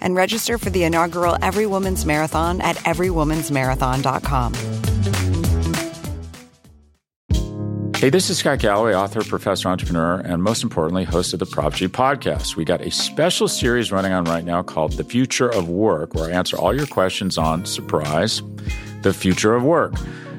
and register for the inaugural Every Woman's Marathon at everywomansmarathon.com. Hey, this is Scott Galloway, author, professor, entrepreneur, and most importantly, host of the Prop G podcast. We got a special series running on right now called The Future of Work, where I answer all your questions on surprise, the future of work.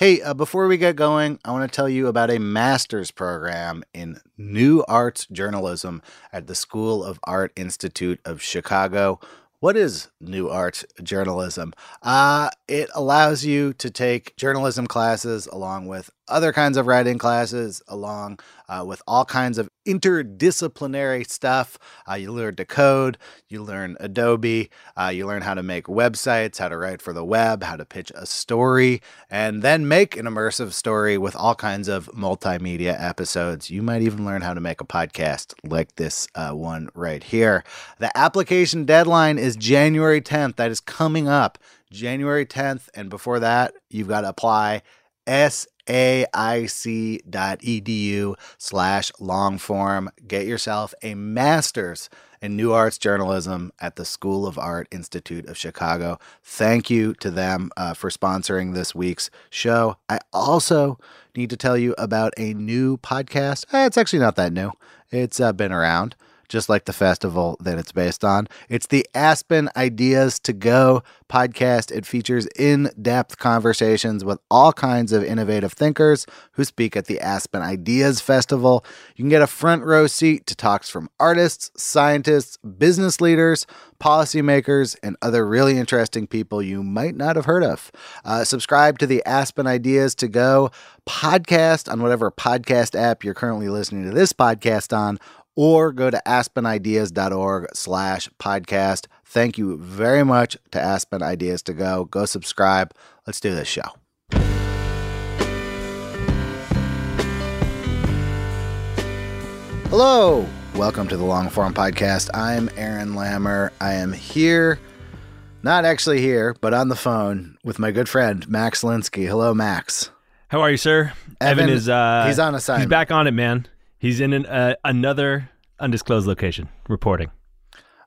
Hey, uh, before we get going, I want to tell you about a master's program in new arts journalism at the School of Art Institute of Chicago. What is new Arts journalism? Uh, it allows you to take journalism classes along with other kinds of writing classes, along uh, with all kinds of interdisciplinary stuff. Uh, you learn to code, you learn Adobe, uh, you learn how to make websites, how to write for the web, how to pitch a story, and then make an immersive story with all kinds of multimedia episodes. You might even learn how to make a podcast like this uh, one right here. The application deadline is January 10th. That is coming up. January 10th. And before that, you've got to apply saic.edu slash longform. Get yourself a master's in New Arts Journalism at the School of Art Institute of Chicago. Thank you to them uh, for sponsoring this week's show. I also need to tell you about a new podcast. Eh, it's actually not that new, it's uh, been around just like the festival that it's based on. It's the Aspen Ideas to Go podcast. It features in depth conversations with all kinds of innovative thinkers who speak at the Aspen Ideas Festival. You can get a front row seat to talks from artists, scientists, business leaders, policymakers, and other really interesting people you might not have heard of. Uh, subscribe to the Aspen Ideas to Go podcast on whatever podcast app you're currently listening to this podcast on or go to aspenideas.org slash podcast. Thank you very much to Aspen Ideas to Go. Go subscribe. Let's do this show. Hello. Welcome to the Long Form Podcast. I'm Aaron Lammer. I am here, not actually here, but on the phone with my good friend, Max Linsky. Hello, Max. How are you, sir? Evan, Evan is uh he's on assignment. He's back on it, man. He's in an, uh, another undisclosed location reporting.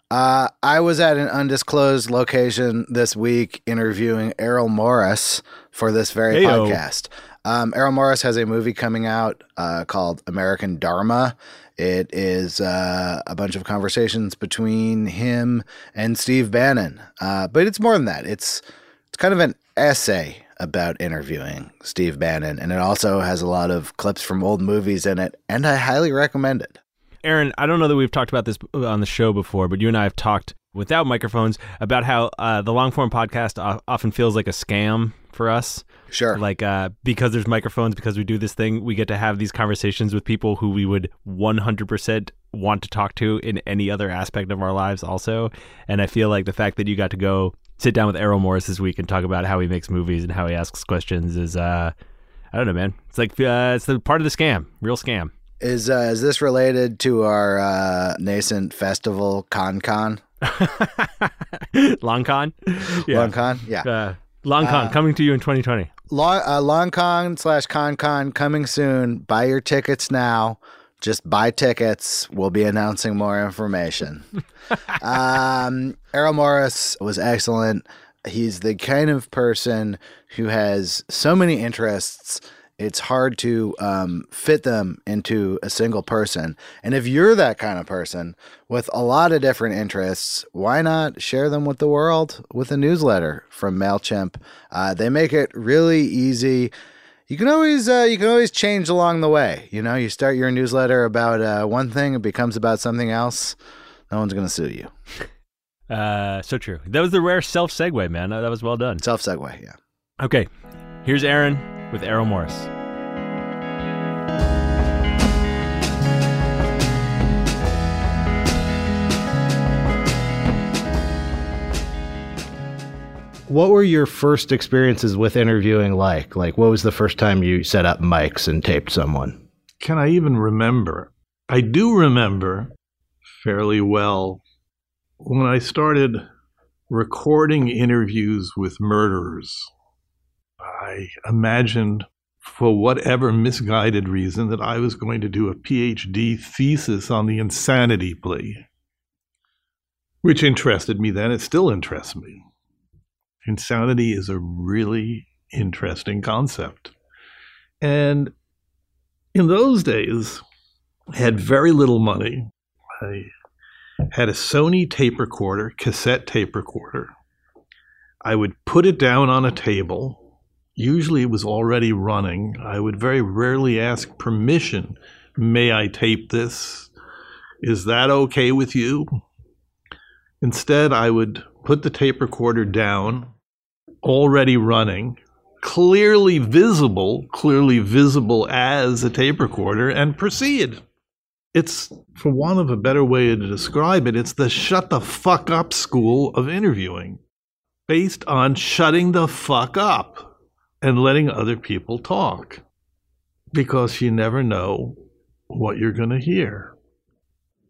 Uh, I was at an undisclosed location this week interviewing Errol Morris for this very Heyo. podcast. Um, Errol Morris has a movie coming out uh, called American Dharma. It is uh, a bunch of conversations between him and Steve Bannon, uh, but it's more than that. It's it's kind of an essay about interviewing Steve Bannon, and it also has a lot of clips from old movies in it, and I highly recommend it. Aaron, I don't know that we've talked about this on the show before, but you and I have talked without microphones about how uh, the long form podcast often feels like a scam for us. Sure. Like uh, because there's microphones, because we do this thing, we get to have these conversations with people who we would 100% want to talk to in any other aspect of our lives, also. And I feel like the fact that you got to go sit down with Errol Morris this week and talk about how he makes movies and how he asks questions is, uh, I don't know, man. It's like uh, it's the part of the scam, real scam. Is uh, is this related to our uh, nascent festival Con Con? Long Con? Yeah. Long Con, yeah. Uh, Long Con coming to you in 2020. Long uh, Long Con slash ConCon coming soon. Buy your tickets now. Just buy tickets. We'll be announcing more information. um, Errol Morris was excellent. He's the kind of person who has so many interests. It's hard to um, fit them into a single person. And if you're that kind of person with a lot of different interests, why not share them with the world with a newsletter from MailChimp? Uh, they make it really easy. You can always uh, you can always change along the way. You know, you start your newsletter about uh, one thing, it becomes about something else. No one's gonna sue you. Uh, so true. That was the rare self segue, man. That was well done. Self segue, yeah. Okay, here's Aaron with Errol Morris. What were your first experiences with interviewing like? Like, what was the first time you set up mics and taped someone? Can I even remember? I do remember fairly well when I started recording interviews with murderers. I imagined, for whatever misguided reason, that I was going to do a PhD thesis on the insanity plea, which interested me then. It still interests me. Insanity is a really interesting concept. And in those days, I had very little money. I had a Sony tape recorder, cassette tape recorder. I would put it down on a table. Usually it was already running. I would very rarely ask permission. May I tape this? Is that okay with you? Instead, I would put the tape recorder down already running, clearly visible, clearly visible as a tape recorder, and proceed. It's, for want of a better way to describe it, it's the shut the fuck up school of interviewing, based on shutting the fuck up and letting other people talk. Because you never know what you're going to hear.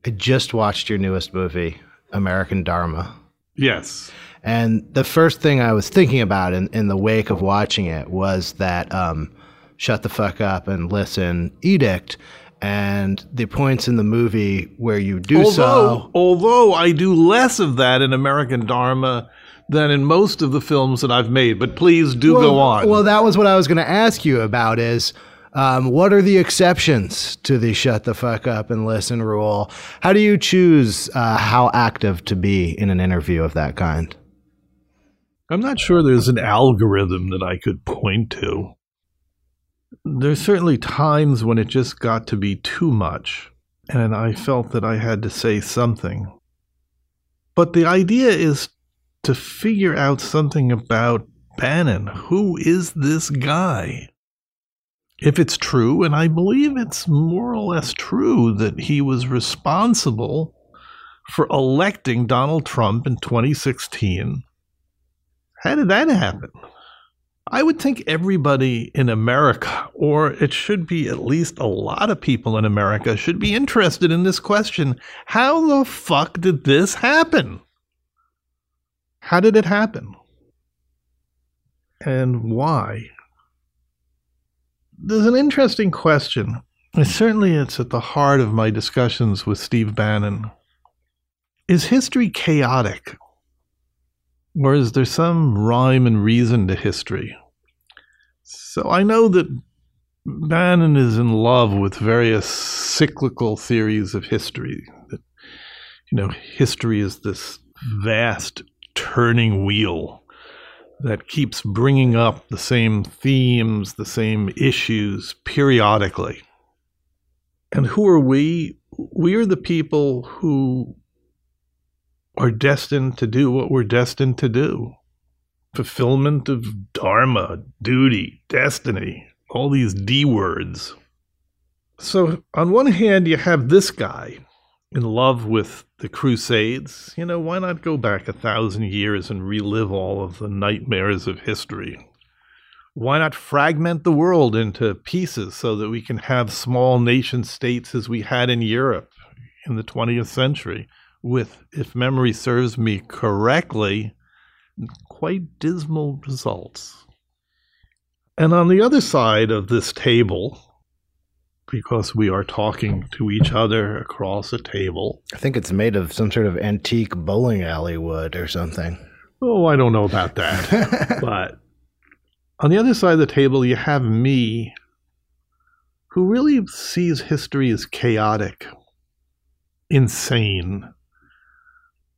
I just watched your newest movie, American Dharma. Yes. And the first thing I was thinking about in, in the wake of watching it was that um, shut the fuck up and listen edict and the points in the movie where you do although, so. Although I do less of that in American Dharma than in most of the films that I've made, but please do well, go on. Well, that was what I was going to ask you about is um, what are the exceptions to the shut the fuck up and listen rule? How do you choose uh, how active to be in an interview of that kind? I'm not sure there's an algorithm that I could point to. There's certainly times when it just got to be too much, and I felt that I had to say something. But the idea is to figure out something about Bannon. Who is this guy? If it's true, and I believe it's more or less true that he was responsible for electing Donald Trump in 2016 how did that happen? I would think everybody in America, or it should be at least a lot of people in America, should be interested in this question How the fuck did this happen? How did it happen? And why? There's an interesting question. And certainly it's at the heart of my discussions with Steve Bannon. Is history chaotic? Or is there some rhyme and reason to history? So I know that Bannon is in love with various cyclical theories of history. That, you know, history is this vast turning wheel that keeps bringing up the same themes, the same issues periodically. And who are we? We are the people who are destined to do what we're destined to do fulfillment of dharma, duty, destiny, all these D words. So, on one hand, you have this guy in love with the Crusades. You know, why not go back a thousand years and relive all of the nightmares of history? Why not fragment the world into pieces so that we can have small nation states as we had in Europe in the 20th century? With, if memory serves me correctly, quite dismal results. And on the other side of this table, because we are talking to each other across a table. I think it's made of some sort of antique bowling alley wood or something. Oh, I don't know about that. but on the other side of the table, you have me, who really sees history as chaotic, insane,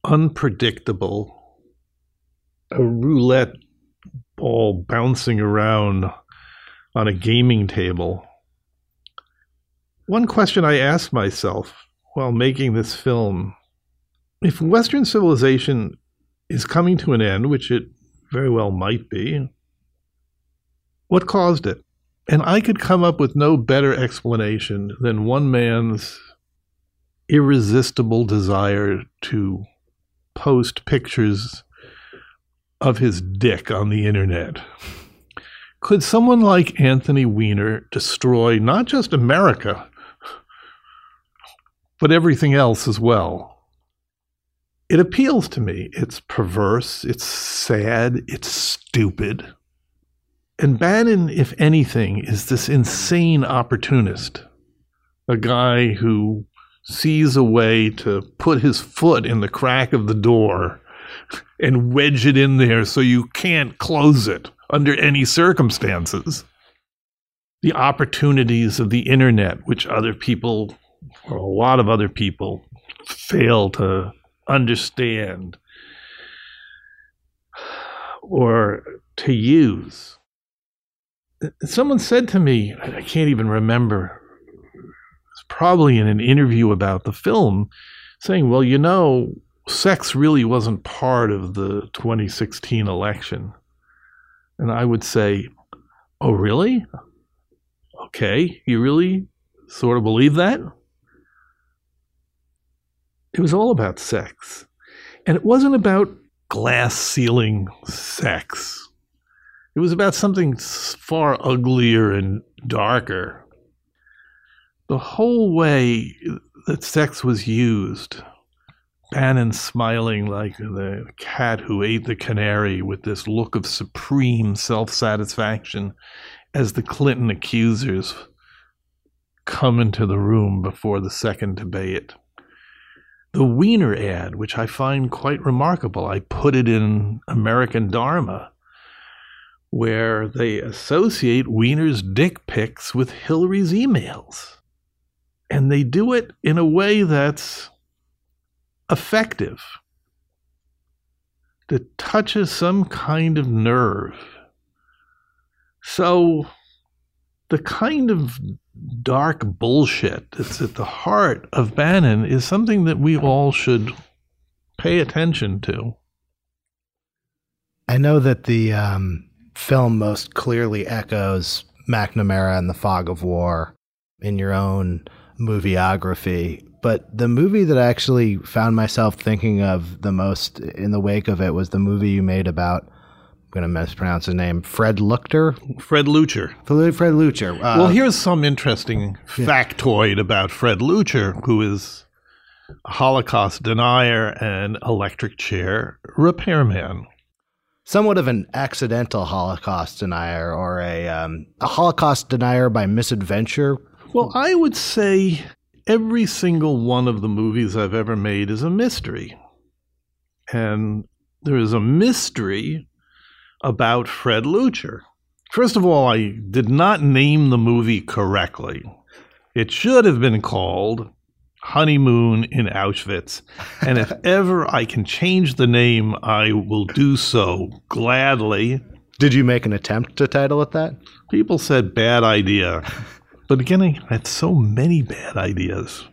unpredictable, a roulette ball bouncing around on a gaming table. One question I asked myself while making this film if Western civilization is coming to an end, which it very well might be, what caused it? And I could come up with no better explanation than one man's irresistible desire to post pictures of his dick on the internet. Could someone like Anthony Weiner destroy not just America, but everything else as well? It appeals to me. It's perverse, it's sad, it's stupid. And Bannon, if anything, is this insane opportunist, a guy who sees a way to put his foot in the crack of the door and wedge it in there so you can't close it under any circumstances. The opportunities of the internet, which other people, or a lot of other people, fail to understand or to use. Someone said to me, I can't even remember probably in an interview about the film, saying, well, you know, sex really wasn't part of the 2016 election. And I would say, oh, really? Okay, you really sort of believe that? It was all about sex. And it wasn't about glass ceiling sex. It was about something far uglier and darker the whole way that sex was used, Bannon smiling like the cat who ate the canary with this look of supreme self satisfaction as the Clinton accusers come into the room before the second debate. The Weiner ad, which I find quite remarkable, I put it in American Dharma, where they associate Weiner's dick pics with Hillary's emails and they do it in a way that's effective, that touches some kind of nerve. So, the kind of dark bullshit that's at the heart of Bannon is something that we all should pay attention to. I know that the um, film most clearly echoes McNamara and the Fog of War in your own movieography. But the movie that I actually found myself thinking of the most in the wake of it was the movie you made about. I'm going to mispronounce his name. Fred Luchter. Fred Leuchter. Fred Leuchter. Uh, well, here's some interesting yeah. factoid about Fred Leuchter, who is a Holocaust denier and electric chair repairman somewhat of an accidental Holocaust denier or a, um, a Holocaust denier by misadventure. Well, I would say every single one of the movies I've ever made is a mystery. And there is a mystery about Fred Leuchter. First of all, I did not name the movie correctly. It should have been called Honeymoon in Auschwitz. And if ever I can change the name, I will do so gladly. Did you make an attempt to title it that? People said bad idea. But again, I had so many bad ideas.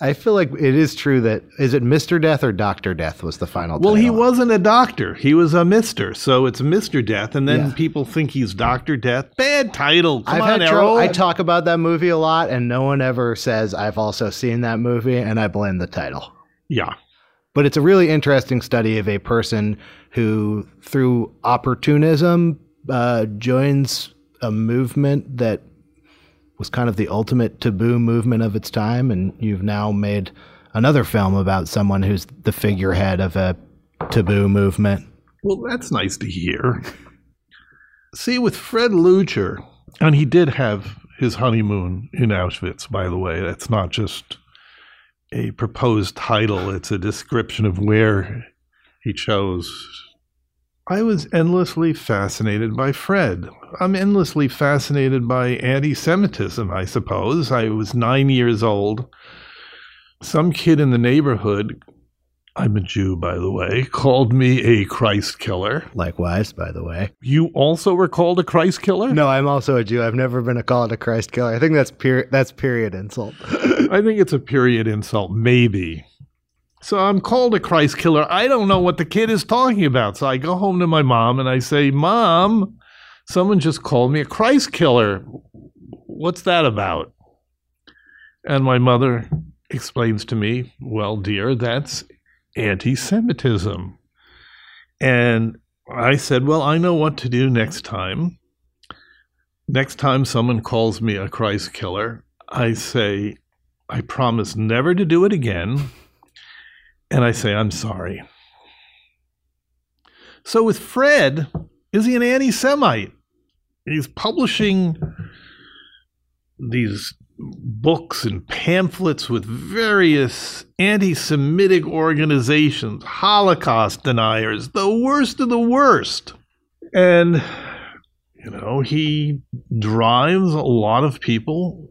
I feel like it is true that is it Mr. Death or Doctor Death was the final. Well, title? he wasn't a doctor; he was a Mister. So it's Mr. Death, and then yeah. people think he's Doctor Death. Bad title. Come I've on, Errol. I talk about that movie a lot, and no one ever says I've also seen that movie, and I blame the title. Yeah, but it's a really interesting study of a person who, through opportunism, uh, joins a movement that was kind of the ultimate taboo movement of its time, and you've now made another film about someone who's the figurehead of a taboo movement. Well, that's nice to hear. See, with Fred Leuchter, and he did have his honeymoon in Auschwitz, by the way. That's not just a proposed title, it's a description of where he chose I was endlessly fascinated by Fred. I'm endlessly fascinated by anti Semitism, I suppose. I was nine years old. Some kid in the neighborhood I'm a Jew, by the way, called me a Christ killer. Likewise, by the way. You also were called a Christ killer? No, I'm also a Jew. I've never been called a Christ killer. I think that's period. That's period insult. I think it's a period insult, maybe. So I'm called a Christ killer. I don't know what the kid is talking about. So I go home to my mom and I say, Mom, someone just called me a Christ killer. What's that about? And my mother explains to me, Well, dear, that's anti Semitism. And I said, Well, I know what to do next time. Next time someone calls me a Christ killer, I say, I promise never to do it again. And I say, I'm sorry. So with Fred, is he an anti Semite? He's publishing these books and pamphlets with various anti Semitic organizations, Holocaust deniers, the worst of the worst. And, you know, he drives a lot of people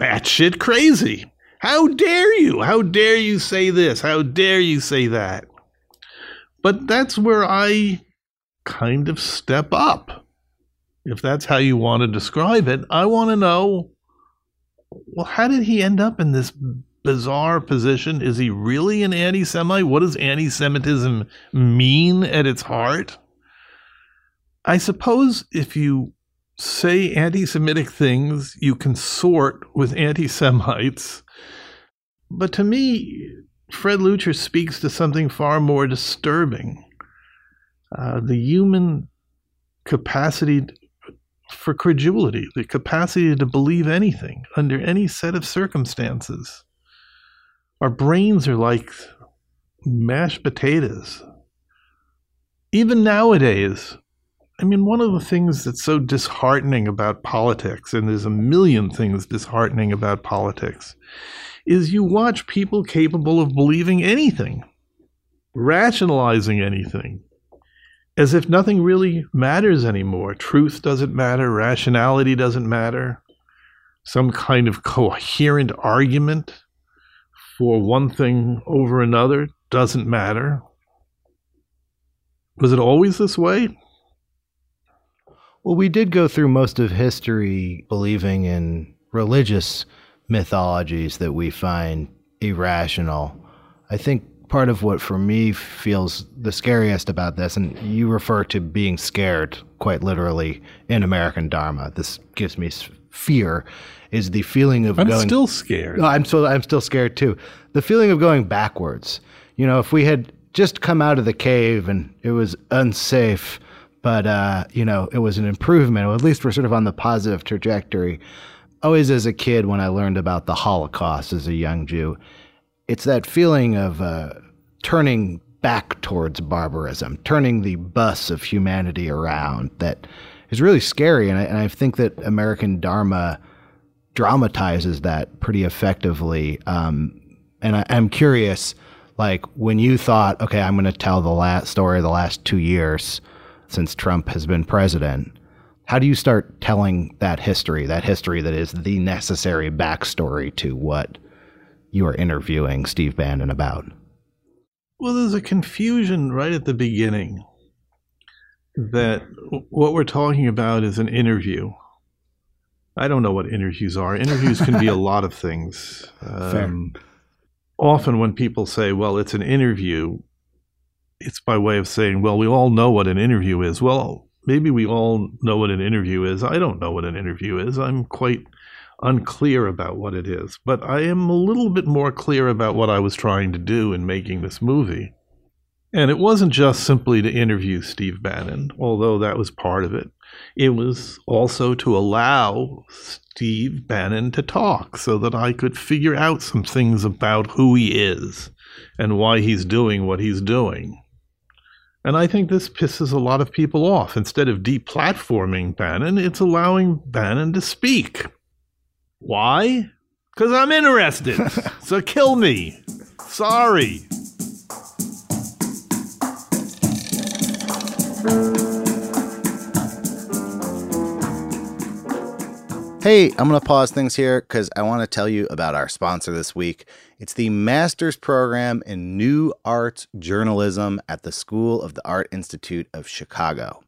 batshit crazy. How dare you? How dare you say this? How dare you say that? But that's where I kind of step up. If that's how you want to describe it, I want to know well, how did he end up in this bizarre position? Is he really an anti Semite? What does anti Semitism mean at its heart? I suppose if you say anti Semitic things, you consort with anti Semites. But to me, Fred Leuchter speaks to something far more disturbing uh, the human capacity for credulity, the capacity to believe anything under any set of circumstances. Our brains are like mashed potatoes. Even nowadays, I mean, one of the things that's so disheartening about politics, and there's a million things disheartening about politics, is you watch people capable of believing anything, rationalizing anything, as if nothing really matters anymore. Truth doesn't matter, rationality doesn't matter, some kind of coherent argument for one thing over another doesn't matter. Was it always this way? Well, we did go through most of history believing in religious mythologies that we find irrational. I think part of what for me feels the scariest about this, and you refer to being scared quite literally in American Dharma. This gives me fear. Is the feeling of I'm going? still scared. No, I'm still I'm still scared too. The feeling of going backwards. You know, if we had just come out of the cave and it was unsafe, but uh, you know, it was an improvement. Or at least we're sort of on the positive trajectory. Always as a kid, when I learned about the Holocaust as a young Jew, it's that feeling of uh, turning back towards barbarism, turning the bus of humanity around that is really scary. And I, and I think that American Dharma dramatizes that pretty effectively. Um, and I, I'm curious, like when you thought, okay, I'm going to tell the last story of the last two years since Trump has been president. How do you start telling that history, that history that is the necessary backstory to what you are interviewing Steve Bannon about? Well, there's a confusion right at the beginning that what we're talking about is an interview. I don't know what interviews are. Interviews can be a lot of things. Um, often, when people say, well, it's an interview, it's by way of saying, well, we all know what an interview is. Well, maybe we all know what an interview is. I don't know what an interview is. I'm quite unclear about what it is, but I am a little bit more clear about what I was trying to do in making this movie. And it wasn't just simply to interview Steve Bannon, although that was part of it. It was also to allow Steve Bannon to talk so that I could figure out some things about who he is and why he's doing what he's doing. And I think this pisses a lot of people off. Instead of deplatforming Bannon, it's allowing Bannon to speak. Why? Because I'm interested. so kill me. Sorry. Hey Hey, I'm going to pause things here because I want to tell you about our sponsor this week. It's the Master's Program in New Arts Journalism at the School of the Art Institute of Chicago.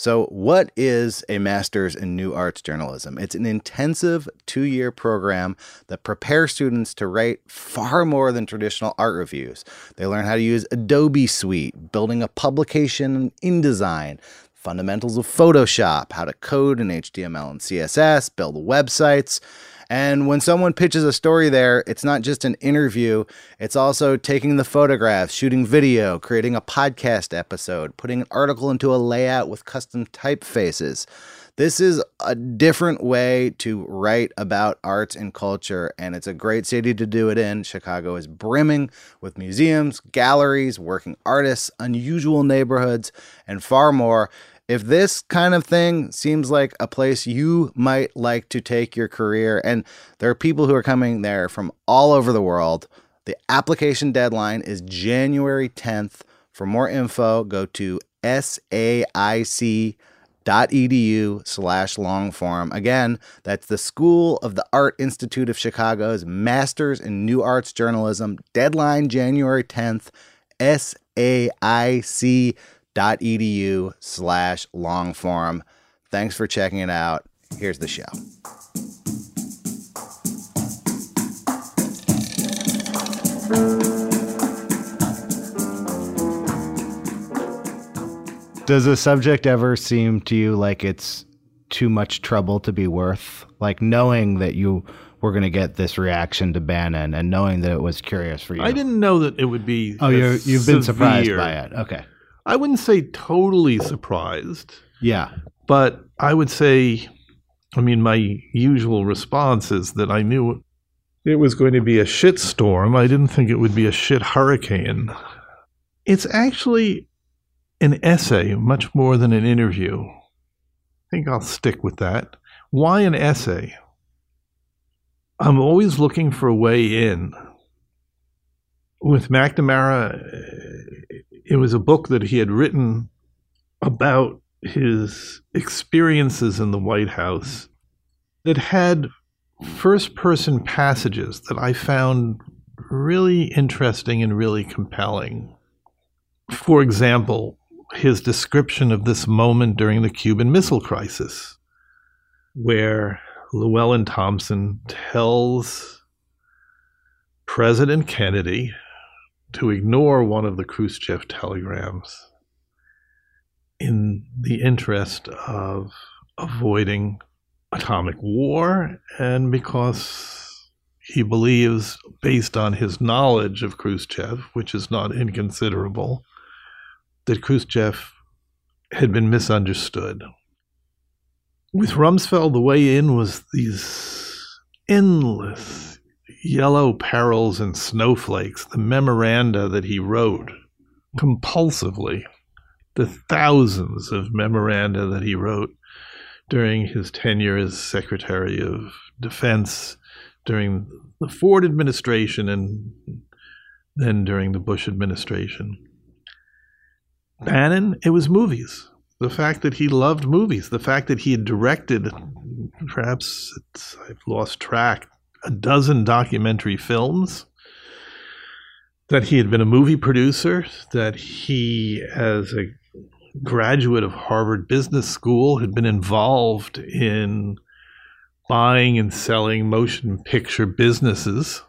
So, what is a Master's in New Arts Journalism? It's an intensive two year program that prepares students to write far more than traditional art reviews. They learn how to use Adobe Suite, building a publication in InDesign, fundamentals of Photoshop, how to code in HTML and CSS, build websites. And when someone pitches a story there, it's not just an interview, it's also taking the photographs, shooting video, creating a podcast episode, putting an article into a layout with custom typefaces. This is a different way to write about arts and culture, and it's a great city to do it in. Chicago is brimming with museums, galleries, working artists, unusual neighborhoods, and far more. If this kind of thing seems like a place you might like to take your career, and there are people who are coming there from all over the world, the application deadline is January 10th. For more info, go to saic.edu slash longform. Again, that's the School of the Art Institute of Chicago's Masters in New Arts Journalism. Deadline January 10th, SAIC edu slash longform. Thanks for checking it out. Here's the show. Does a subject ever seem to you like it's too much trouble to be worth? Like knowing that you were going to get this reaction to Bannon and knowing that it was curious for you. I didn't know that it would be. Oh, you're, you've been surprised by it. Okay. I wouldn't say totally surprised. Yeah. But I would say, I mean, my usual response is that I knew it was going to be a shit storm. I didn't think it would be a shit hurricane. It's actually an essay much more than an interview. I think I'll stick with that. Why an essay? I'm always looking for a way in. With McNamara, it was a book that he had written about his experiences in the White House that had first person passages that I found really interesting and really compelling. For example, his description of this moment during the Cuban Missile Crisis, where Llewellyn Thompson tells President Kennedy to ignore one of the Khrushchev telegrams in the interest of avoiding atomic war and because he believes, based on his knowledge of Khrushchev, which is not inconsiderable, that Khrushchev had been misunderstood. With Rumsfeld, the way in was these endless yellow perils and snowflakes, the memoranda that he wrote compulsively, the thousands of memoranda that he wrote during his tenure as Secretary of Defense, during the Ford administration, and then during the Bush administration. Bannon, it was movies. The fact that he loved movies, the fact that he had directed, perhaps I've lost track, a dozen documentary films, that he had been a movie producer, that he, as a graduate of Harvard Business School, had been involved in buying and selling motion picture businesses.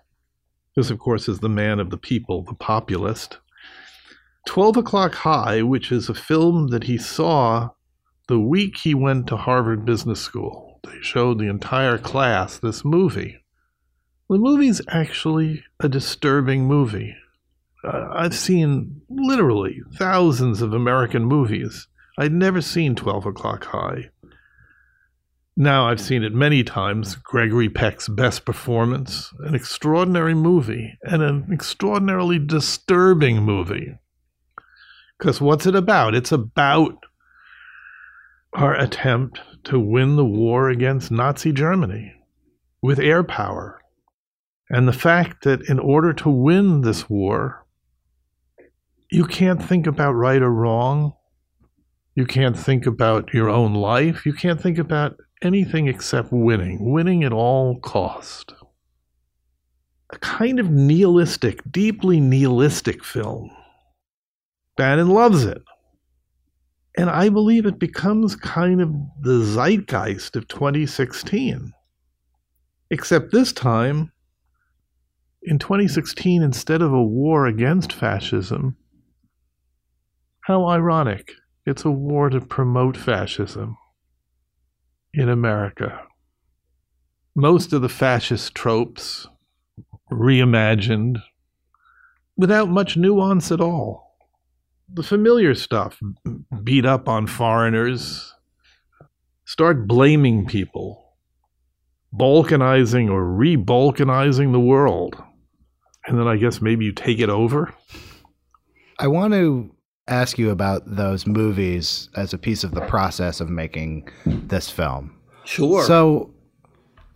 This, of course, is the man of the people, the populist. 12 O'Clock High, which is a film that he saw the week he went to Harvard Business School. They showed the entire class this movie. The movie's actually a disturbing movie. Uh, I've seen literally thousands of American movies. I'd never seen 12 O'Clock High. Now I've seen it many times. Gregory Peck's best performance, an extraordinary movie, and an extraordinarily disturbing movie. Because what's it about? It's about our attempt to win the war against Nazi Germany with air power and the fact that in order to win this war, you can't think about right or wrong. You can't think about your own life. You can't think about anything except winning, winning at all cost. A kind of nihilistic, deeply nihilistic film. Bannon loves it. And I believe it becomes kind of the zeitgeist of 2016. Except this time, in 2016, instead of a war against fascism, how ironic, it's a war to promote fascism in America. Most of the fascist tropes reimagined without much nuance at all. The familiar stuff beat up on foreigners, start blaming people, balkanizing or re balkanizing the world. And then I guess maybe you take it over. I want to ask you about those movies as a piece of the process of making this film. Sure. So,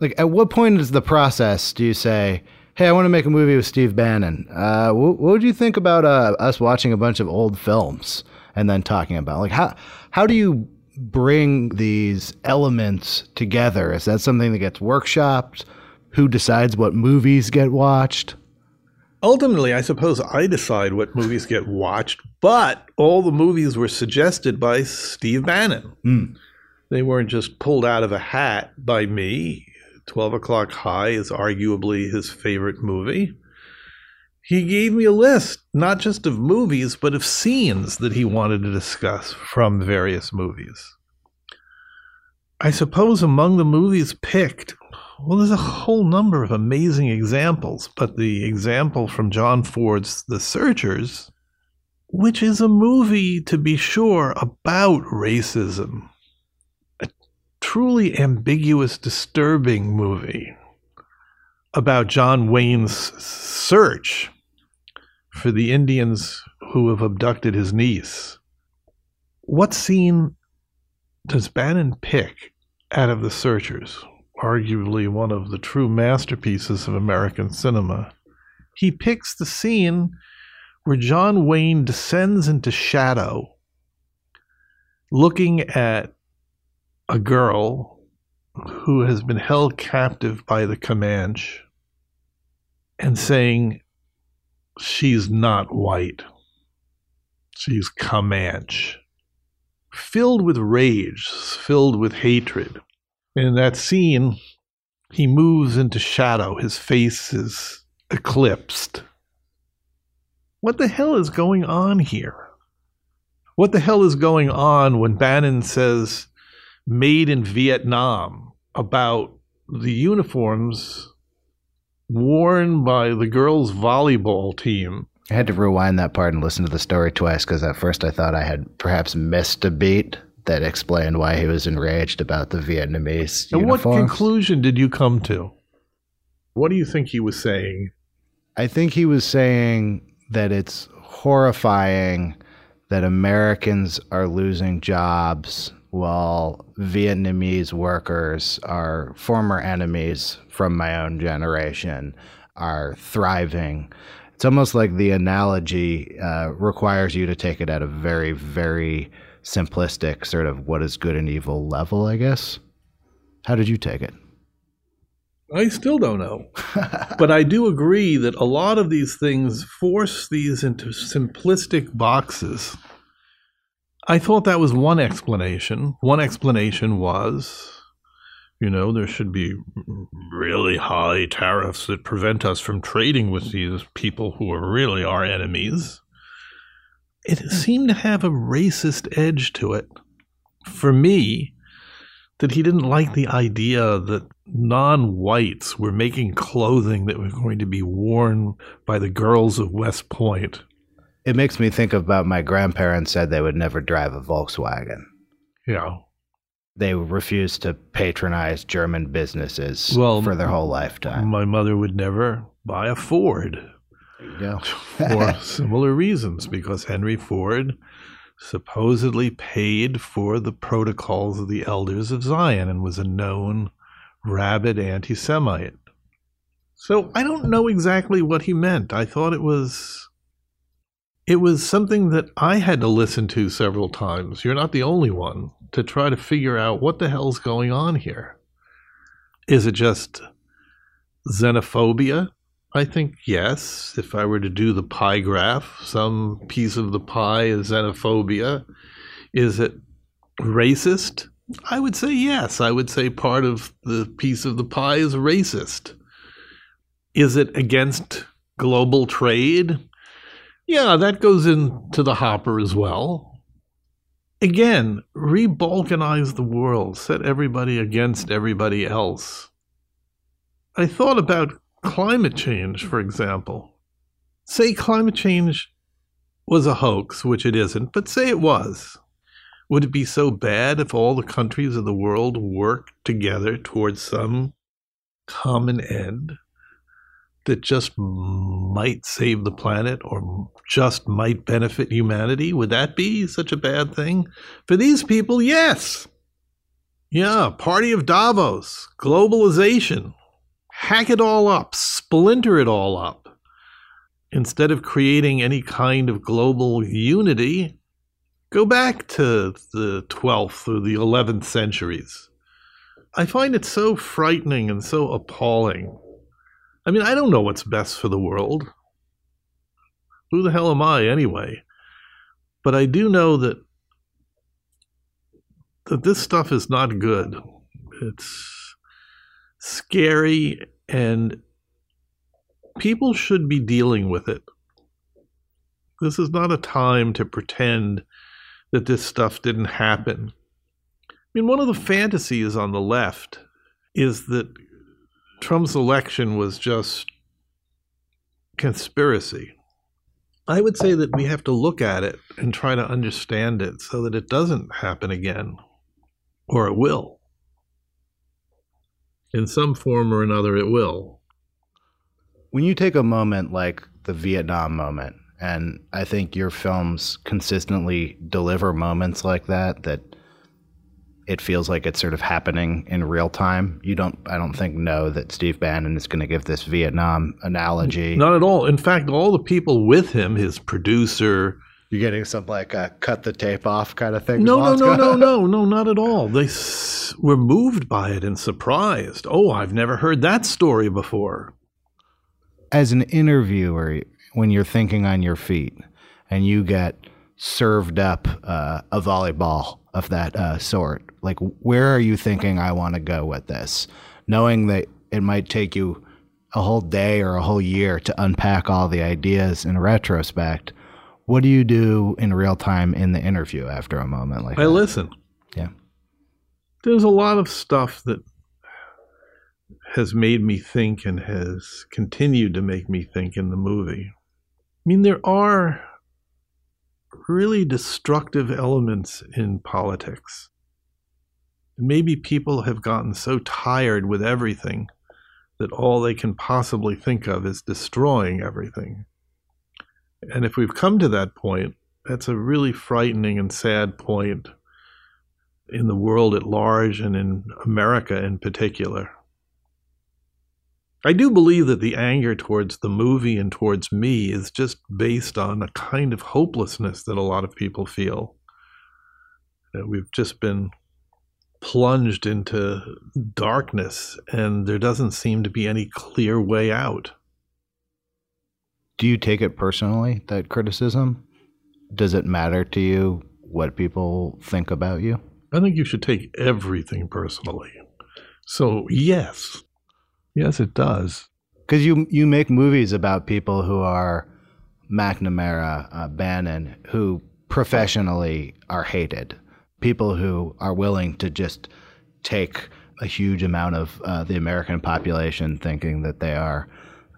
like, at what point is the process do you say, "Hey, I want to make a movie with Steve Bannon"? Uh, what, what would you think about uh, us watching a bunch of old films and then talking about like how how do you bring these elements together? Is that something that gets workshopped? Who decides what movies get watched? Ultimately, I suppose I decide what movies get watched, but all the movies were suggested by Steve Bannon. Mm. They weren't just pulled out of a hat by me. 12 O'Clock High is arguably his favorite movie. He gave me a list, not just of movies, but of scenes that he wanted to discuss from various movies. I suppose among the movies picked, well, there's a whole number of amazing examples, but the example from John Ford's The Searchers, which is a movie, to be sure, about racism a truly ambiguous, disturbing movie about John Wayne's search for the Indians who have abducted his niece. What scene does Bannon pick out of The Searchers? Arguably one of the true masterpieces of American cinema. He picks the scene where John Wayne descends into shadow, looking at a girl who has been held captive by the Comanche and saying she's not white, she's Comanche. Filled with rage, filled with hatred. In that scene, he moves into shadow. His face is eclipsed. What the hell is going on here? What the hell is going on when Bannon says, made in Vietnam about the uniforms worn by the girls' volleyball team. I had to rewind that part and listen to the story twice because at first I thought I had perhaps missed a beat that explained why he was enraged about the Vietnamese And what conclusion did you come to? What do you think he was saying? I think he was saying that it's horrifying that Americans are losing jobs while Vietnamese workers are former enemies from my own generation are thriving. It's almost like the analogy uh, requires you to take it at a very, very simplistic sort of what is good and evil level, I guess. How did you take it? I still don't know. but I do agree that a lot of these things force these into simplistic boxes. I thought that was one explanation. One explanation was, you know, there should be really high tariffs that prevent us from trading with these people who are really our enemies. It seemed to have a racist edge to it. For me, that he didn't like the idea that non whites were making clothing that was going to be worn by the girls of West Point. It makes me think about my grandparents said they would never drive a Volkswagen. Yeah. They refused to patronize German businesses Well, for their whole lifetime. My mother would never buy a Ford For similar reasons because Henry Ford supposedly paid for the protocols of the elders of Zion and was a known rabid anti Semite. So I don't know exactly what he meant. I thought it was it was something that I had to listen to several times. You're not the only one. to try to figure out what the hell's going on here. Is it just xenophobia? I think yes. If I were to do the pie graph, some piece of the pie is xenophobia. Is it racist? I would say yes. I would say part of the piece of the pie is racist. Is it against global trade? Yeah, that goes into the hopper as well. Again, re balkanize the world, set everybody against everybody else. I thought about climate change, for example. Say climate change was a hoax, which it isn't, but say it was. Would it be so bad if all the countries of the world worked together towards some common end that just might save the planet or just might benefit humanity? Would that be such a bad thing? For these people, yes. Yeah, party of Davos, globalization, hack it all up, splinter it all up. Instead of creating any kind of global unity, Go back to the 12th or the 11th centuries. I find it so frightening and so appalling. I mean, I don't know what's best for the world. Who the hell am I anyway? But I do know that that this stuff is not good. It's scary and people should be dealing with it. This is not a time to pretend that this stuff didn't happen. I mean, one of the fantasies on the left is that Trump's election was just conspiracy. I would say that we have to look at it and try to understand it so that it doesn't happen again, or it will. In some form or another, it will. When you take a moment like the Vietnam moment, and I think your films consistently deliver moments like that that it feels like it's sort of happening in real time. You don't, I don't think, know that Steve Bannon is going to give this Vietnam analogy. Not at all. In fact, all the people with him, his producer, you're getting some like a cut the tape off kind of thing. No, no, no, no, no, no, not at all. They s- were moved by it and surprised. Oh, I've never heard that story before. As an interviewer, when you're thinking on your feet and you get served up uh, a volleyball of that uh, sort? Like, where are you thinking I want to go with this? Knowing that it might take you a whole day or a whole year to unpack all the ideas in retrospect. What do you do in real time in the interview after a moment like I that? listen. Yeah. There's a lot of stuff that has made me think and has continued to make me think in the movie. I mean, there are really destructive elements in politics. Maybe people have gotten so tired with everything that all they can possibly think of is destroying everything. And if we've come to that point, that's a really frightening and sad point in the world at large and in America in particular. I do believe that the anger towards the movie and towards me is just based on a kind of hopelessness that a lot of people feel. That we've just been plunged into darkness and there doesn't seem to be any clear way out. Do you take it personally, that criticism? Does it matter to you what people think about you? I think you should take everything personally. So, yes, Yes, it does. Because you you make movies about people who are McNamara, uh, Bannon, who professionally are hated, people who are willing to just take a huge amount of uh, the American population, thinking that they are.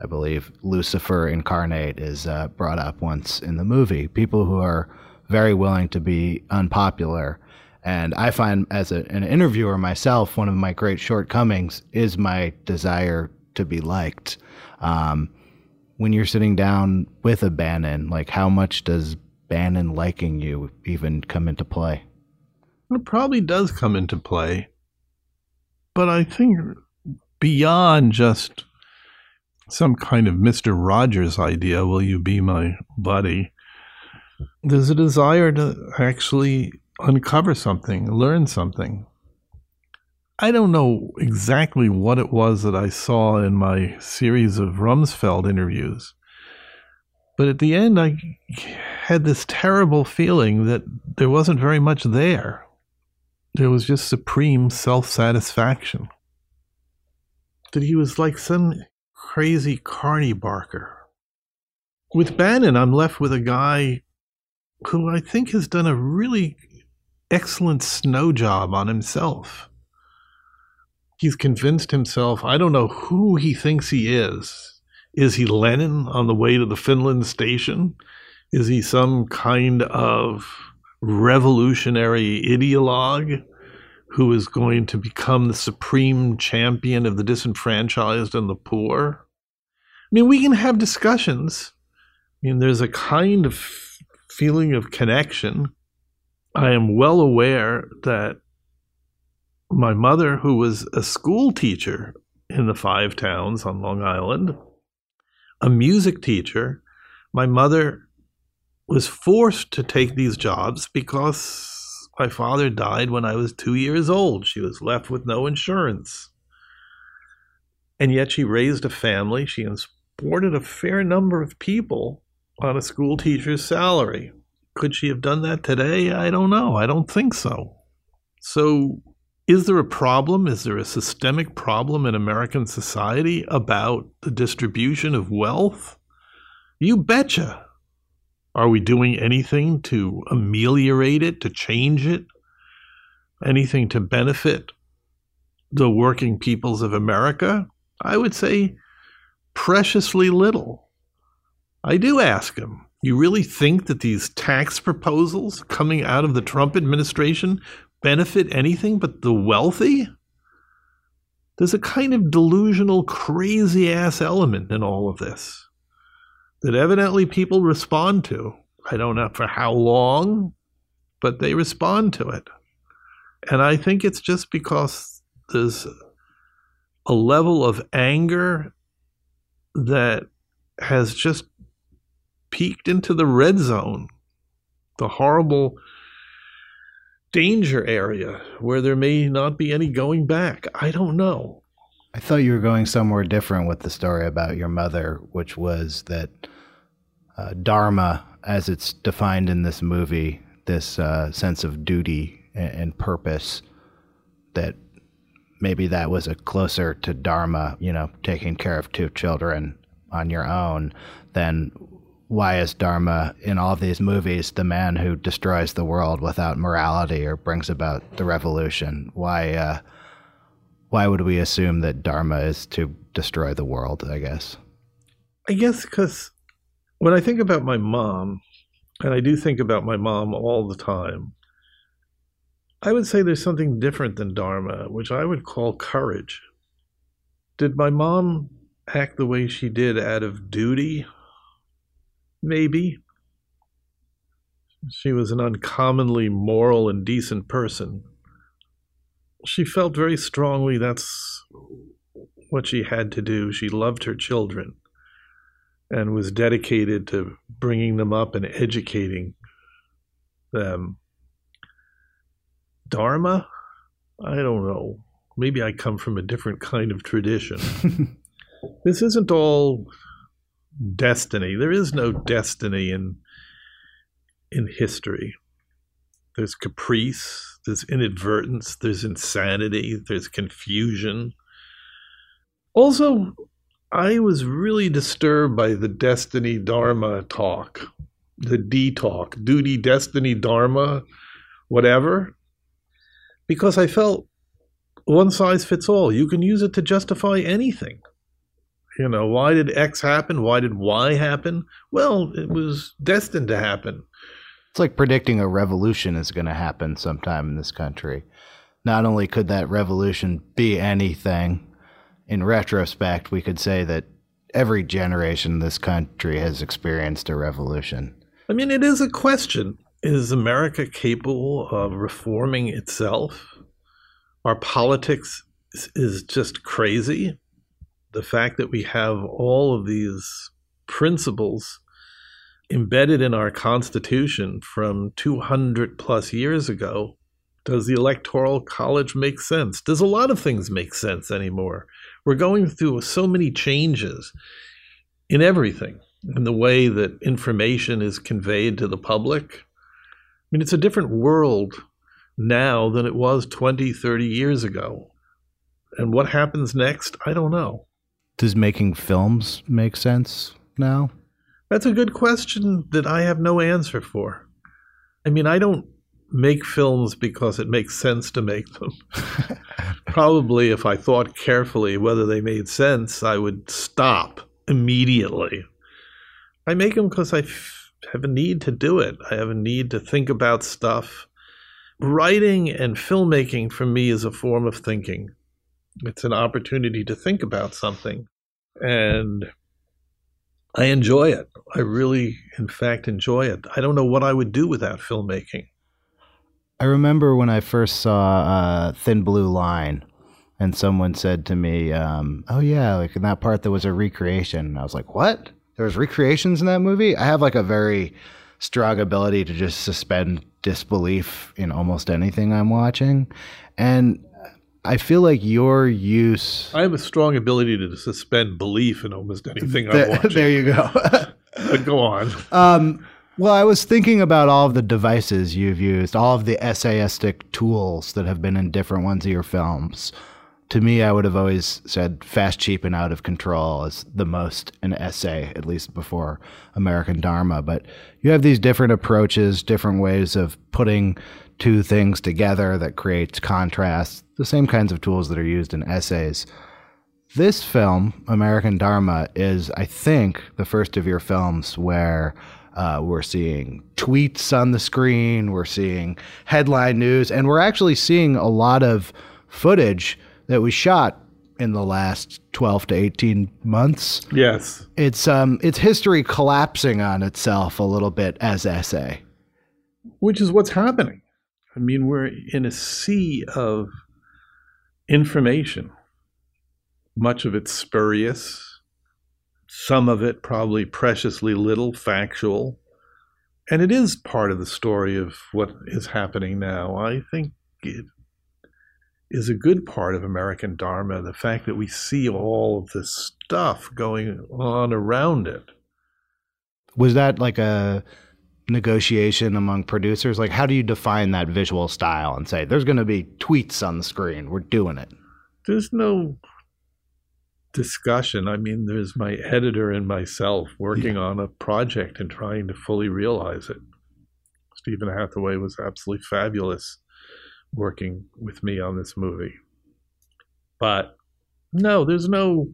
I believe Lucifer incarnate is uh, brought up once in the movie. People who are very willing to be unpopular. And I find, as a, an interviewer myself, one of my great shortcomings is my desire to be liked. Um, when you're sitting down with a Bannon, like how much does Bannon liking you even come into play? It probably does come into play. But I think beyond just some kind of Mr. Rogers idea, will you be my buddy? There's a desire to actually uncover something, learn something. I don't know exactly what it was that I saw in my series of Rumsfeld interviews, but at the end, I had this terrible feeling that there wasn't very much there. There was just supreme self satisfaction. That he was like some crazy carny barker. With Bannon, I'm left with a guy who I think has done a really excellent snow job on himself. He's convinced himself, I don't know who he thinks he is. Is he Lenin on the way to the Finland station? Is he some kind of revolutionary ideologue who is going to become the supreme champion of the disenfranchised and the poor? I mean, we can have discussions. I mean, there's a kind of feeling of connection. I am well aware that my mother, who was a school teacher in the five towns on Long Island, a music teacher, my mother was forced to take these jobs because my father died when I was two years old. She was left with no insurance. And yet she raised a family. She supported a fair number of people on a school teacher's salary. Could she have done that today? I don't know. I don't think so. So, is there a problem? Is there a systemic problem in American society about the distribution of wealth? You betcha. Are we doing anything to ameliorate it, to change it? Anything to benefit the working peoples of America? I would say preciously little. I do ask him, you really think that these tax proposals coming out of the Trump administration benefit anything but the wealthy? There's a kind of delusional, crazy ass element in all of this that evidently people respond to. I don't know for how long, but they respond to it. And I think it's just because there's a level of anger that has just peaked into the red zone, the horrible danger area where there may not be any going back. I don't know. I thought you were going somewhere different with the story about your mother, which was that uh, dharma, as it's defined in this movie, this uh, sense of duty and, and, purpose, that maybe that was a closer to dharma, you know, taking care of two children on your own, than why is dharma in all these movies the man who destroys the world without morality or brings about the revolution? Why? Uh, why would we assume that dharma is to destroy the world? I guess. I guess because when I think about my mom, and I do think about my mom all the time, I would say there's something different than Dharma, which I would call courage. Did my mom act the way she did out of duty? Maybe. She was an uncommonly moral and decent person. She felt very strongly that's what she had to do. She loved her children and was dedicated to bringing them up and educating them. Dharma? I don't know. Maybe I come from a different kind of tradition. this isn't all destiny. There is no destiny in in history. There's caprice, there's inadvertence, there's insanity, there's confusion. Also, I was really disturbed by the destiny dharma talk, the D talk, duty, destiny, dharma, whatever, because I felt one size fits all. You can use it to justify anything. You know, why did X happen? Why did Y happen? Well, it was destined to happen. It's like predicting a revolution is going to happen sometime in this country. Not only could that revolution be anything, in retrospect, we could say that every generation in this country has experienced a revolution. I mean, it is a question. Is America capable of reforming itself? Our politics is just crazy. The fact that we have all of these principles embedded in our Constitution from 200 plus years ago. Does the Electoral College make sense? Does a lot of things make sense anymore? We're going through so many changes in everything, in the way that information is conveyed to the public. I mean, it's a different world now than it was 20, 30 years ago. And what happens next, I don't know. Does making films make sense now? That's a good question that I have no answer for. I mean, I don't make films because it makes sense to make them. Probably, if I thought carefully whether they made sense, I would stop immediately. I make them because I f- have a need to do it. I have a need to think about stuff. Writing and filmmaking for me is a form of thinking. It's an opportunity to think about something. And I enjoy it. I really, in fact, enjoy it. I don't know what I would do without filmmaking. I remember when I first saw uh, Thin Blue Line, and someone said to me, um, "Oh yeah, like in that part there was a recreation." And I was like, "What? There was recreations in that movie?" I have like a very strong ability to just suspend disbelief in almost anything I'm watching, and I feel like your use. I have a strong ability to suspend belief in almost anything There, there you go. but go on. Um, well, I was thinking about all of the devices you've used, all of the essayistic tools that have been in different ones of your films. To me, I would have always said Fast, Cheap, and Out of Control is the most an essay, at least before American Dharma. But you have these different approaches, different ways of putting two things together that creates contrast, the same kinds of tools that are used in essays. This film, American Dharma, is, I think, the first of your films where uh, we're seeing tweets on the screen, we're seeing headline news, and we're actually seeing a lot of footage that was shot in the last 12 to 18 months. Yes. It's um it's history collapsing on itself a little bit as essay. Which is what's happening. I mean, we're in a sea of information. Much of it spurious, some of it probably preciously little factual. And it is part of the story of what is happening now. I think it is a good part of American Dharma, the fact that we see all of this stuff going on around it. Was that like a negotiation among producers? Like how do you define that visual style and say there's going to be tweets on the screen, we're doing it? There's no discussion. I mean, there's my editor and myself working on a project and trying to fully realize it. Stephen Hathaway was absolutely fabulous working with me on this movie. But no, there's no.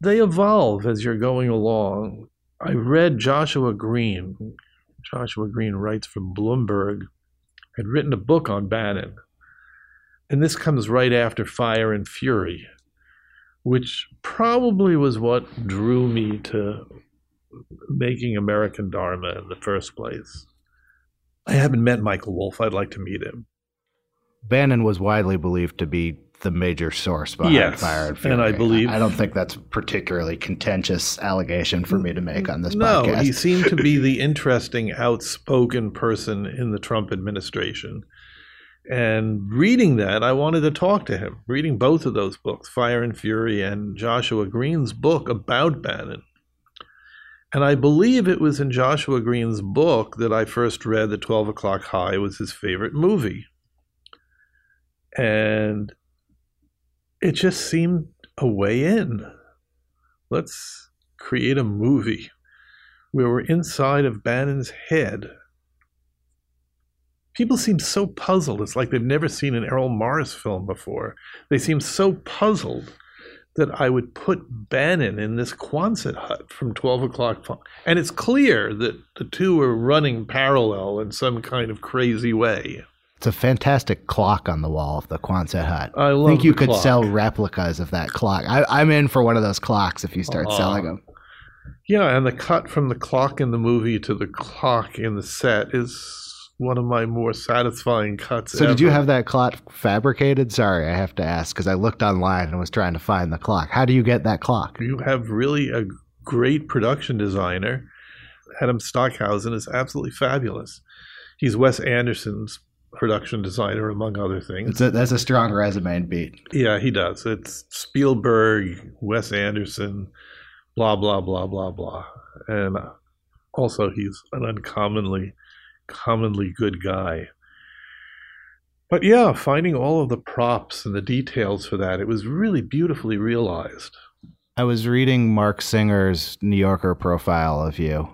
They evolve as you're going along. I read Joshua Green. Joshua Green writes from Bloomberg, had written a book on Bannon. And this comes right after Fire and Fury, which probably was what drew me to making American Dharma in the first place. I haven't met Michael Wolff. I'd like to meet him. Bannon was widely believed to be the major source behind Yes, Fire and Fury. and I believe- I don't think that's a particularly contentious allegation for me to make on this no, podcast. he seemed to be the interesting, outspoken person in the Trump administration. And reading that, I wanted to talk to him. Reading both of those books, Fire and Fury and Joshua Green's book about Bannon. And I believe it was in Joshua Green's book that I first read that 12 O'Clock High was his favorite movie. And it just seemed a way in. Let's create a movie where we're inside of Bannon's head. People seem so puzzled. It's like they've never seen an Errol Morris film before. They seem so puzzled that I would put Bannon in this Quonset hut from 12 o'clock. And it's clear that the two are running parallel in some kind of crazy way. It's a fantastic clock on the wall of the Quonset hut. I love think you could clock. sell replicas of that clock. I, I'm in for one of those clocks if you start Aw. selling them. Yeah, and the cut from the clock in the movie to the clock in the set is one of my more satisfying cuts. So, did you have that clock fabricated? Sorry, I have to ask because I looked online and was trying to find the clock. How do you get that clock? You have really a great production designer Adam Stockhausen is absolutely fabulous. He's Wes Anderson's production designer, among other things. It's a, that's a strong resume beat. Yeah, he does. It's Spielberg, Wes Anderson, blah blah blah blah blah, and also he's an uncommonly, commonly good guy. But yeah, finding all of the props and the details for that, it was really beautifully realized. I was reading Mark Singer's New Yorker profile of you.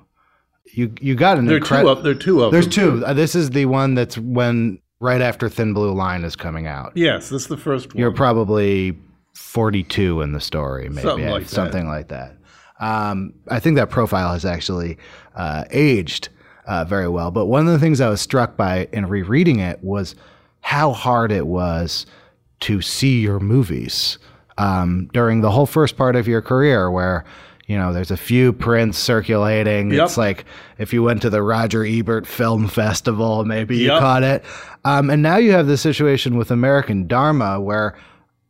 You you got an There are two incredible. of there are two of There's them. two. This is the one that's when right after Thin Blue Line is coming out. Yes, this is the first one. You're probably 42 in the story, maybe Something like that. like that. Um, I think that profile has actually uh, aged uh, very well. But one of the things I was struck by in rereading it was how hard it was to see your movies um, during the whole first part of your career, where you know there's a few prints circulating. Yep. It's like if you went to the Roger Ebert Film Festival, maybe you Yep. caught it. Um, and now you have the situation with American Dharma, where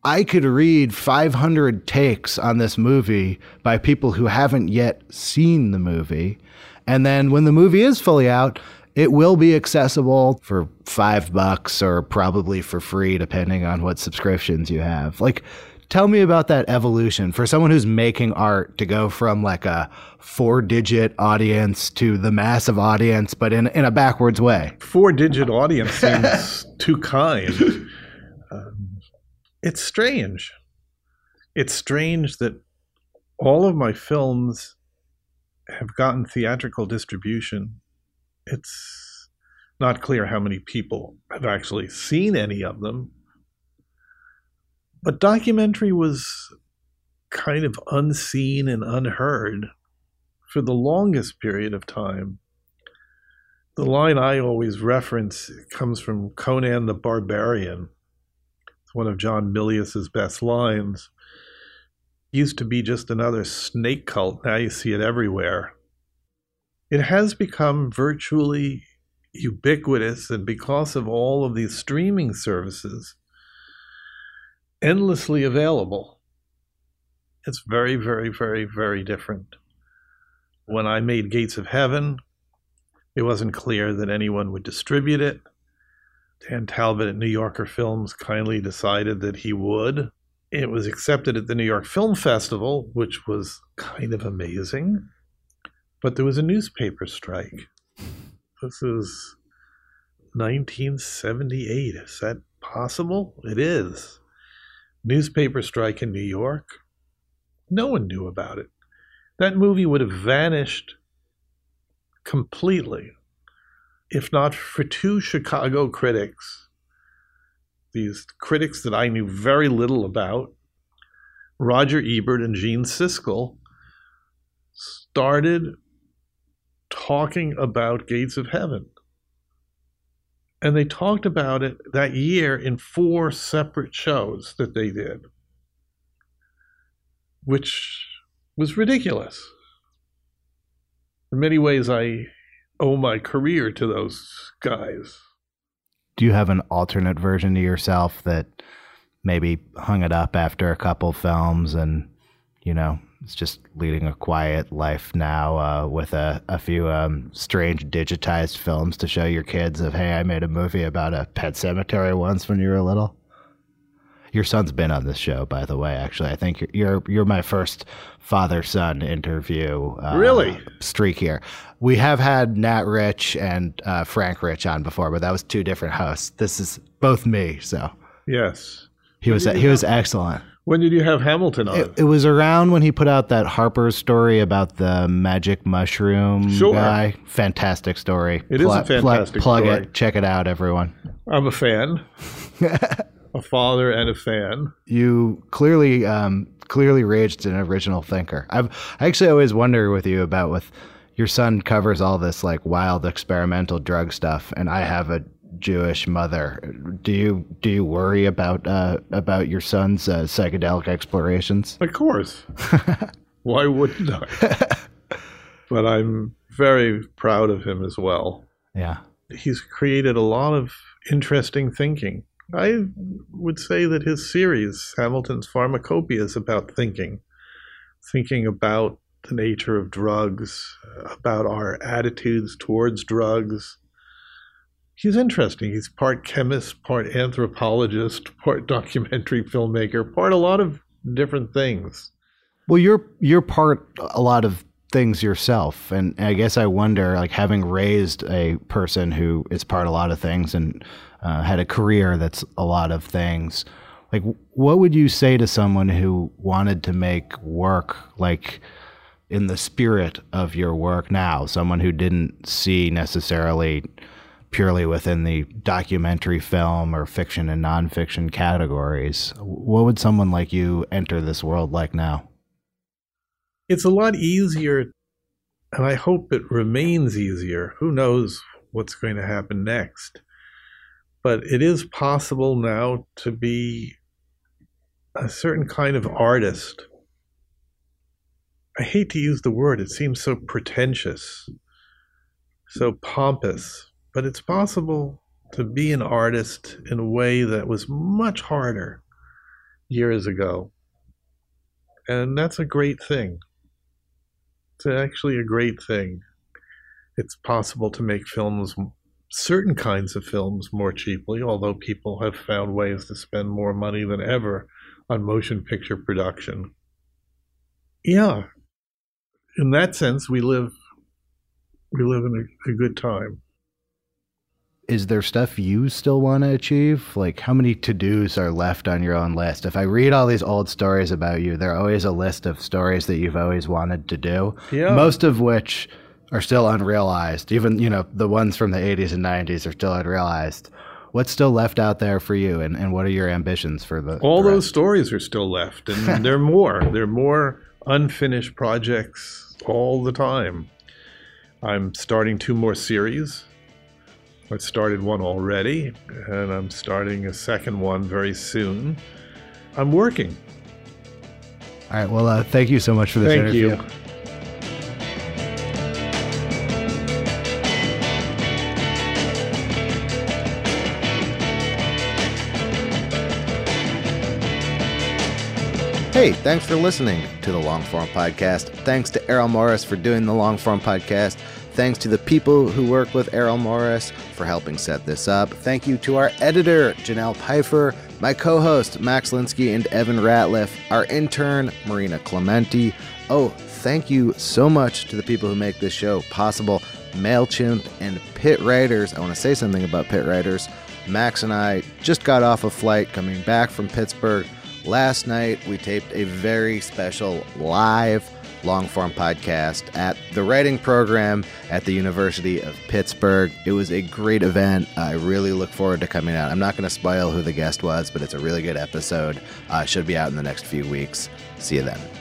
I could read 500 takes on this movie by people who haven't yet seen the movie. And then when the movie is fully out, it will be accessible for five bucks or probably for free, depending on what subscriptions you have. Like, tell me about that evolution for someone who's making art to go from like a four digit audience to the massive audience, but in, in a backwards way. four digit audience seems too kind. Um, it's strange. It's strange that all of my films have gotten theatrical distribution. It's not clear how many people have actually seen any of them. But documentary was kind of unseen and unheard for the longest period of time. The line I always reference comes from Conan the Barbarian. It's one of John Milius's best lines. Used to be just another snake cult. Now you see it everywhere. It has become virtually ubiquitous, and because of all of these streaming services, endlessly available. It's very, very, very, very different. When I made Gates of Heaven, it wasn't clear that anyone would distribute it. Dan Talbot at New Yorker Films kindly decided that he would. It was accepted at the New York Film Festival, which was kind of amazing. But there was a newspaper strike. This is 1978. Is that possible? It is. Newspaper strike in New York. No one knew about it. That movie would have vanished completely if not for two Chicago critics, these critics that I knew very little about, Roger Ebert and Gene Siskel, started talking about Gates of Heaven. And they talked about it that year in four separate shows that they did, which was ridiculous. In many ways, I owe my career to those guys. do you have an alternate version to yourself that maybe hung it up after a couple films and you know it's just leading a quiet life now uh, with a, a few um, strange digitized films to show your kids of hey i made a movie about a pet cemetery once when you were little. Your son's been on this show by the way actually. I think you're you're, you're my first father son interview uh, Really? streak here. We have had nat rich and uh, frank rich on before but that was two different hosts. This is both me so. Yes. he was he was excellent When did you have Hamilton on? it, it was around when he put out that Harper story about the magic mushroom Sure. guy. Fantastic story. It is a fantastic plug story. it. Check it out, everyone. I'm a fan, a father and a fan. You clearly um, clearly raised an original thinker. I've I actually always wonder with you about with your son covers all this like wild experimental drug stuff, and I have a Jewish mother. Do you do you worry about uh, about your son's uh, psychedelic explorations? Of course. Why wouldn't I? but I'm very proud of him as well. Yeah. He's created a lot of interesting thinking. I would say that his series, Hamilton's Pharmacopeia, is about thinking, thinking about the nature of drugs, about our attitudes towards drugs. He's interesting. He's part chemist, part anthropologist, part documentary filmmaker, part a lot of different things. Well, you're you're part a lot of things yourself, and I guess I wonder, like having raised a person who is part a lot of things and uh, had a career that's a lot of things. Like, what would you say to someone who wanted to make work like in the spirit of your work now? Someone who didn't see necessarily purely within the documentary film or fiction and nonfiction categories. What would someone like you enter this world like now? It's a lot easier, and I hope it remains easier. Who knows what's going to happen next? But it is possible now to be a certain kind of artist. I hate to use the word, it seems so pretentious, so pompous, but it's possible to be an artist in a way that was much harder years ago. And that's a great thing. It's actually a great thing. It's possible to make films, certain kinds of films, more cheaply, although people have found ways to spend more money than ever on motion picture production. Yeah, in that sense, we live we live in a, a good time is there stuff you still want to achieve? Like, how many to dos are left on your own list? If I read all these old stories about you, there are always a list of stories that you've always wanted to do. Yeah. Most of which are still unrealized. Even, you know, the ones from the 80s and 90s are still unrealized. What's still left out there for you, and, and what are your ambitions for the? All the those stories are still left, and there are more. There are more unfinished projects all the time. I'm starting two more series I started one already, and I'm starting a second one very soon. I'm working. All right. Well, uh, thank you so much for this thank interview. You. Hey, thanks for listening to the Long Form Podcast. Thanks to Errol Morris for doing the Long Form Podcast. Thanks to the people who work with Errol Morris for helping set this up. Thank you to our editor, Janelle Pfeiffer, my co host, Max Linsky and Evan Ratliff, our intern, Marina Clementi. Oh, thank you so much to the people who make this show possible MailChimp and Pitt Writers. I want to say something about Pitt Writers. Max and I just got off a flight coming back from Pittsburgh. Last night, we taped a very special live long form podcast at the writing program at the University of Pittsburgh. It was a great event. I really look forward to coming out. I'm not going to spoil who the guest was, but it's a really good episode. Uh, should be out in the next few weeks. See you then.